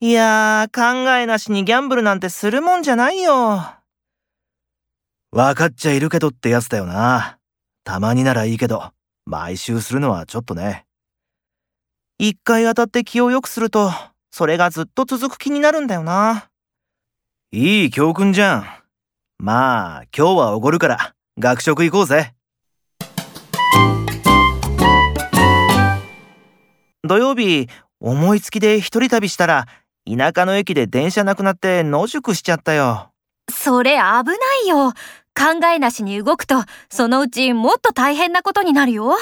いやー、考えなしにギャンブルなんてするもんじゃないよ。わかっちゃいるけどってやつだよな。たまにならいいけど、毎週するのはちょっとね。一回当たって気を良くすると、それがずっと続く気になるんだよな。いい教訓じゃん。まあ、今日はおごるから、学食行こうぜ。土曜日、思いつきで一人旅したら、田舎の駅で電車なくなって野宿しちゃったよ。それ危ないよ。考えなしに動くと、そのうちもっと大変なことになるよ。